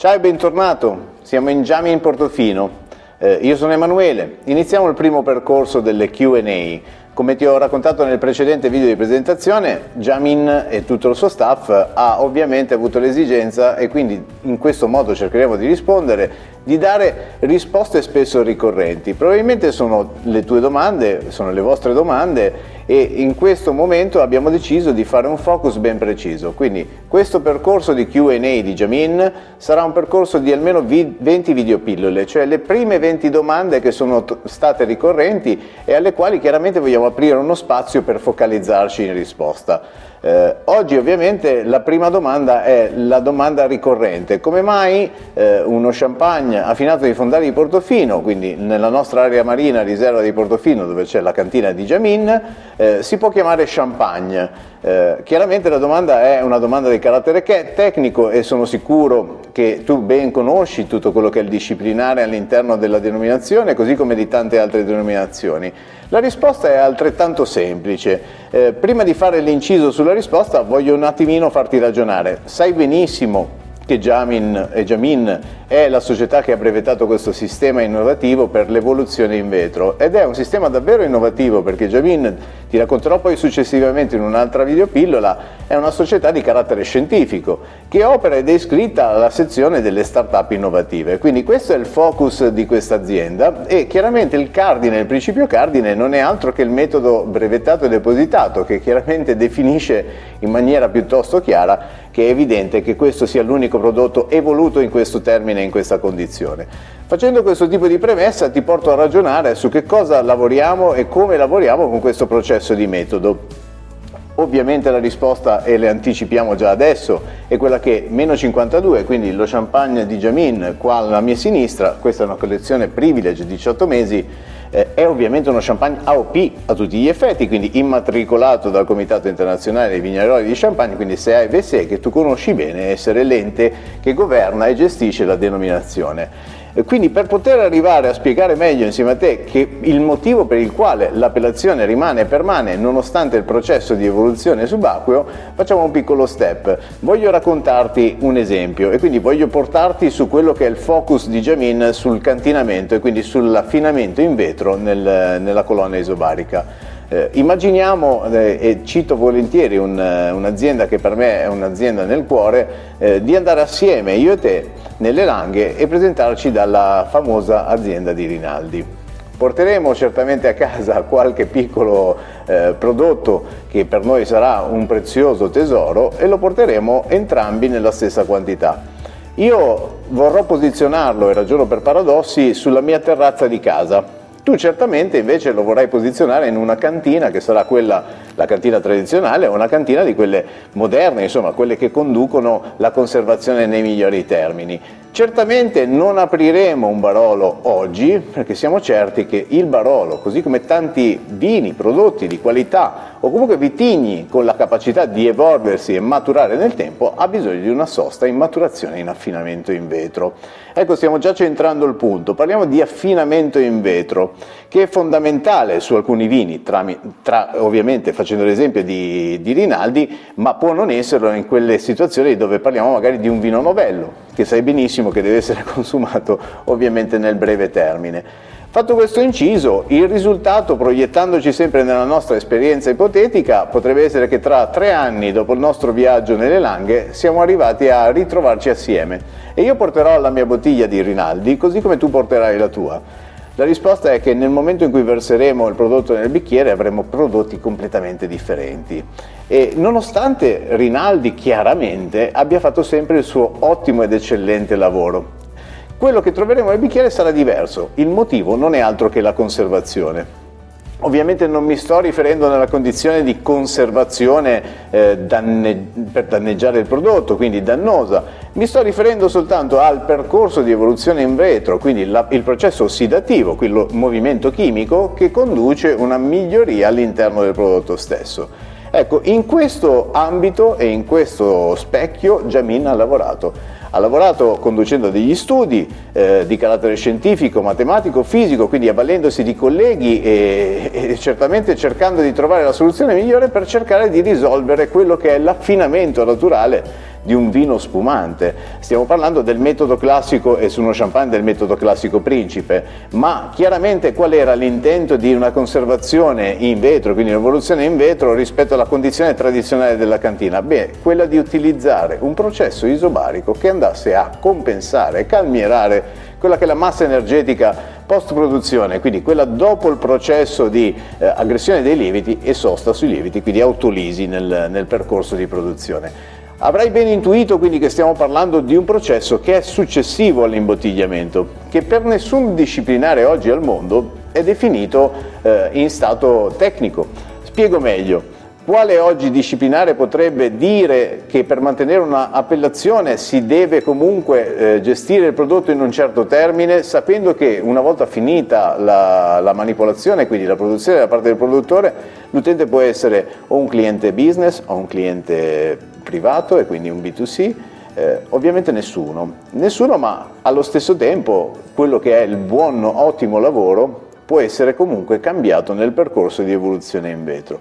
Ciao e bentornato, siamo in Giami in Portofino. Eh, io sono Emanuele, iniziamo il primo percorso delle QA. Come ti ho raccontato nel precedente video di presentazione, Jamin e tutto il suo staff ha ovviamente avuto l'esigenza e quindi in questo modo cercheremo di rispondere di dare risposte spesso ricorrenti. Probabilmente sono le tue domande, sono le vostre domande e in questo momento abbiamo deciso di fare un focus ben preciso. Quindi questo percorso di Q&A di Jamin sarà un percorso di almeno 20 videopillole, cioè le prime 20 domande che sono state ricorrenti e alle quali chiaramente vogliamo aprire uno spazio per focalizzarci in risposta. Eh, oggi ovviamente la prima domanda è la domanda ricorrente, come mai eh, uno champagne affinato di fondali di Portofino, quindi nella nostra area marina riserva di Portofino dove c'è la cantina di Jamin, eh, si può chiamare champagne? Eh, chiaramente la domanda è una domanda di carattere tecnico e sono sicuro che tu ben conosci tutto quello che è il disciplinare all'interno della denominazione, così come di tante altre denominazioni. La risposta è altrettanto semplice. Eh, prima di fare l'inciso sulla risposta voglio un attimino farti ragionare. Sai benissimo che Jamin, e Jamin è la società che ha brevetato questo sistema innovativo per l'evoluzione in vetro ed è un sistema davvero innovativo perché Jamin, ti racconterò poi successivamente in un'altra videopillola, è una società di carattere scientifico che opera ed è iscritta alla sezione delle start-up innovative. Quindi questo è il focus di questa azienda e chiaramente il cardine, il principio cardine non è altro che il metodo brevetato e depositato che chiaramente definisce in maniera piuttosto chiara che è evidente che questo sia l'unico prodotto evoluto in questo termine, in questa condizione. Facendo questo tipo di premessa ti porto a ragionare su che cosa lavoriamo e come lavoriamo con questo processo di metodo. Ovviamente la risposta, e le anticipiamo già adesso, è quella che meno 52, quindi lo champagne di Jamin qua alla mia sinistra, questa è una collezione privilege 18 mesi, eh, è ovviamente uno champagne AOP a tutti gli effetti, quindi immatricolato dal Comitato Internazionale dei Vignaioli di Champagne, quindi se hai VSE che tu conosci bene, essere l'ente che governa e gestisce la denominazione. Quindi per poter arrivare a spiegare meglio insieme a te che il motivo per il quale l'appellazione rimane e permane nonostante il processo di evoluzione subacqueo, facciamo un piccolo step. Voglio raccontarti un esempio e quindi voglio portarti su quello che è il focus di Jamin sul cantinamento e quindi sull'affinamento in vetro nel, nella colonna isobarica. Eh, immaginiamo, eh, e cito volentieri un, eh, un'azienda che per me è un'azienda nel cuore, eh, di andare assieme, io e te, nelle Langhe e presentarci dalla famosa azienda di Rinaldi. Porteremo certamente a casa qualche piccolo eh, prodotto che per noi sarà un prezioso tesoro e lo porteremo entrambi nella stessa quantità. Io vorrò posizionarlo, e ragiono per paradossi, sulla mia terrazza di casa, tu certamente invece lo vorrai posizionare in una cantina che sarà quella, la cantina tradizionale o una cantina di quelle moderne, insomma quelle che conducono la conservazione nei migliori termini. Certamente non apriremo un Barolo oggi perché siamo certi che il Barolo, così come tanti vini, prodotti di qualità o comunque vitigni con la capacità di evolversi e maturare nel tempo, ha bisogno di una sosta in maturazione e in affinamento in vetro. Ecco, stiamo già centrando il punto, parliamo di affinamento in vetro, che è fondamentale su alcuni vini, tra, tra, ovviamente facendo l'esempio di, di Rinaldi, ma può non esserlo in quelle situazioni dove parliamo magari di un vino novello, che sai benissimo che deve essere consumato ovviamente nel breve termine. Fatto questo inciso, il risultato, proiettandoci sempre nella nostra esperienza ipotetica, potrebbe essere che tra tre anni dopo il nostro viaggio nelle Langhe siamo arrivati a ritrovarci assieme e io porterò la mia bottiglia di Rinaldi così come tu porterai la tua. La risposta è che nel momento in cui verseremo il prodotto nel bicchiere avremo prodotti completamente differenti. E nonostante Rinaldi chiaramente abbia fatto sempre il suo ottimo ed eccellente lavoro, quello che troveremo nel bicchiere sarà diverso, il motivo non è altro che la conservazione. Ovviamente non mi sto riferendo nella condizione di conservazione eh, danne- per danneggiare il prodotto, quindi dannosa, mi sto riferendo soltanto al percorso di evoluzione in vetro, quindi la, il processo ossidativo, il movimento chimico che conduce una miglioria all'interno del prodotto stesso. Ecco, in questo ambito e in questo specchio Jamin ha lavorato ha lavorato conducendo degli studi eh, di carattere scientifico, matematico, fisico, quindi avvalendosi di colleghi e, e, certamente cercando di trovare la soluzione migliore per cercare di risolvere quello che è l'affinamento naturale di un vino spumante. Stiamo parlando del metodo classico e su uno champagne del metodo classico principe, ma chiaramente qual era l'intento di una conservazione in vetro, quindi un'evoluzione in vetro rispetto alla condizione tradizionale della cantina? Beh, quella di utilizzare un processo isobarico che andasse a compensare calmierare quella che è la massa energetica post produzione, quindi quella dopo il processo di eh, aggressione dei lieviti e sosta sui lieviti, quindi autolisi nel, nel percorso di produzione. Avrai ben intuito quindi che stiamo parlando di un processo che è successivo all'imbottigliamento, che per nessun disciplinare oggi al mondo è definito eh, in stato tecnico. Spiego meglio. Quale oggi disciplinare potrebbe dire che per mantenere un'appellazione si deve comunque eh, gestire il prodotto in un certo termine, sapendo che una volta finita la, la manipolazione, quindi la produzione da parte del produttore, l'utente può essere o un cliente business o un cliente privato e quindi un B2C, eh, ovviamente nessuno. Nessuno, ma allo stesso tempo quello che è il buon, ottimo lavoro può essere comunque cambiato nel percorso di evoluzione in vetro.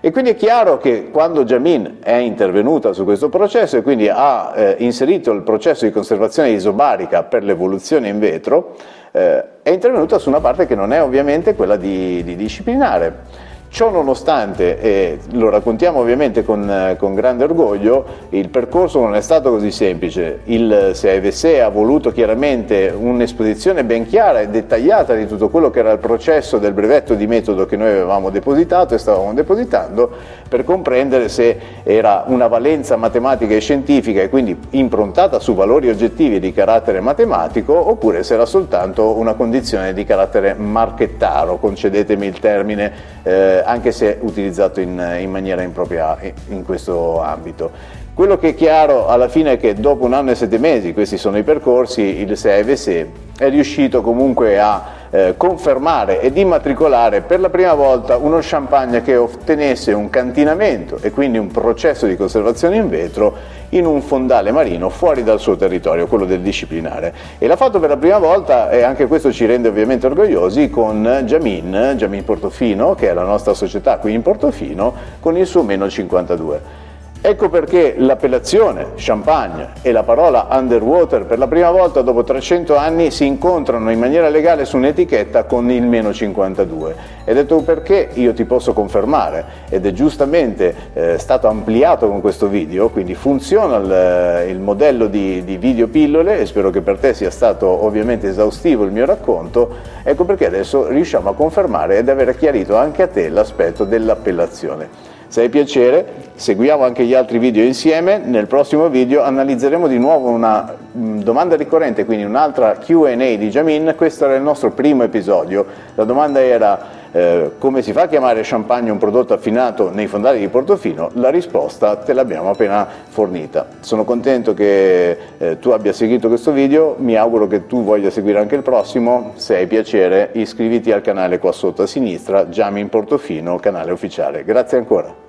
E quindi è chiaro che quando Jamin è intervenuta su questo processo e quindi ha eh, inserito il processo di conservazione isobarica per l'evoluzione in vetro, eh, è intervenuta su una parte che non è ovviamente quella di, di disciplinare. Ciò nonostante, e lo raccontiamo ovviamente con, con, grande orgoglio, il percorso non è stato così semplice. Il CAVC ha voluto chiaramente un'esposizione ben chiara e dettagliata di tutto quello che era il processo del brevetto di metodo che noi avevamo depositato e stavamo depositando per comprendere se era una valenza matematica e scientifica e quindi improntata su valori oggettivi di carattere matematico oppure se era soltanto una condizione di carattere marchettaro, concedetemi il termine. Eh, anche se utilizzato in, in maniera impropria in questo ambito. Quello che è chiaro alla fine è che dopo un anno e sette mesi, questi sono i percorsi, il CAVC è riuscito comunque a eh, confermare ed immatricolare per la prima volta uno champagne che ottenesse un cantinamento e quindi un processo di conservazione in vetro in un fondale marino fuori dal suo territorio, quello del disciplinare. E l'ha fatto per la prima volta e anche questo ci rende ovviamente orgogliosi con Jamin, Jamin Portofino, che è la nostra società qui in Portofino, con il suo meno 52. Ecco perché l'appellazione champagne e la parola underwater per la prima volta dopo 300 anni si incontrano in maniera legale su un'etichetta con il meno 52. Ed ecco perché io ti posso confermare, ed è giustamente eh, stato ampliato con questo video, quindi funziona il, eh, il modello di, di video pillole e spero che per te sia stato ovviamente esaustivo il mio racconto, ecco perché adesso riusciamo a confermare ed aver chiarito anche a te l'aspetto dell'appellazione. Se hai piacere, seguiamo anche gli altri video insieme. Nel prossimo video analizzeremo di nuovo una mm, domanda ricorrente, quindi un'altra Q&A di Jamin. Questo era il nostro primo episodio. La domanda era eh, come si fa a chiamare champagne un prodotto affinato nei fondali di Portofino? La risposta te l'abbiamo appena fornita. Sono contento che eh, tu abbia seguito questo video, mi auguro che tu voglia seguire anche il prossimo. Se hai piacere iscriviti al canale qua sotto a sinistra, Jamin Portofino, canale ufficiale. Grazie ancora.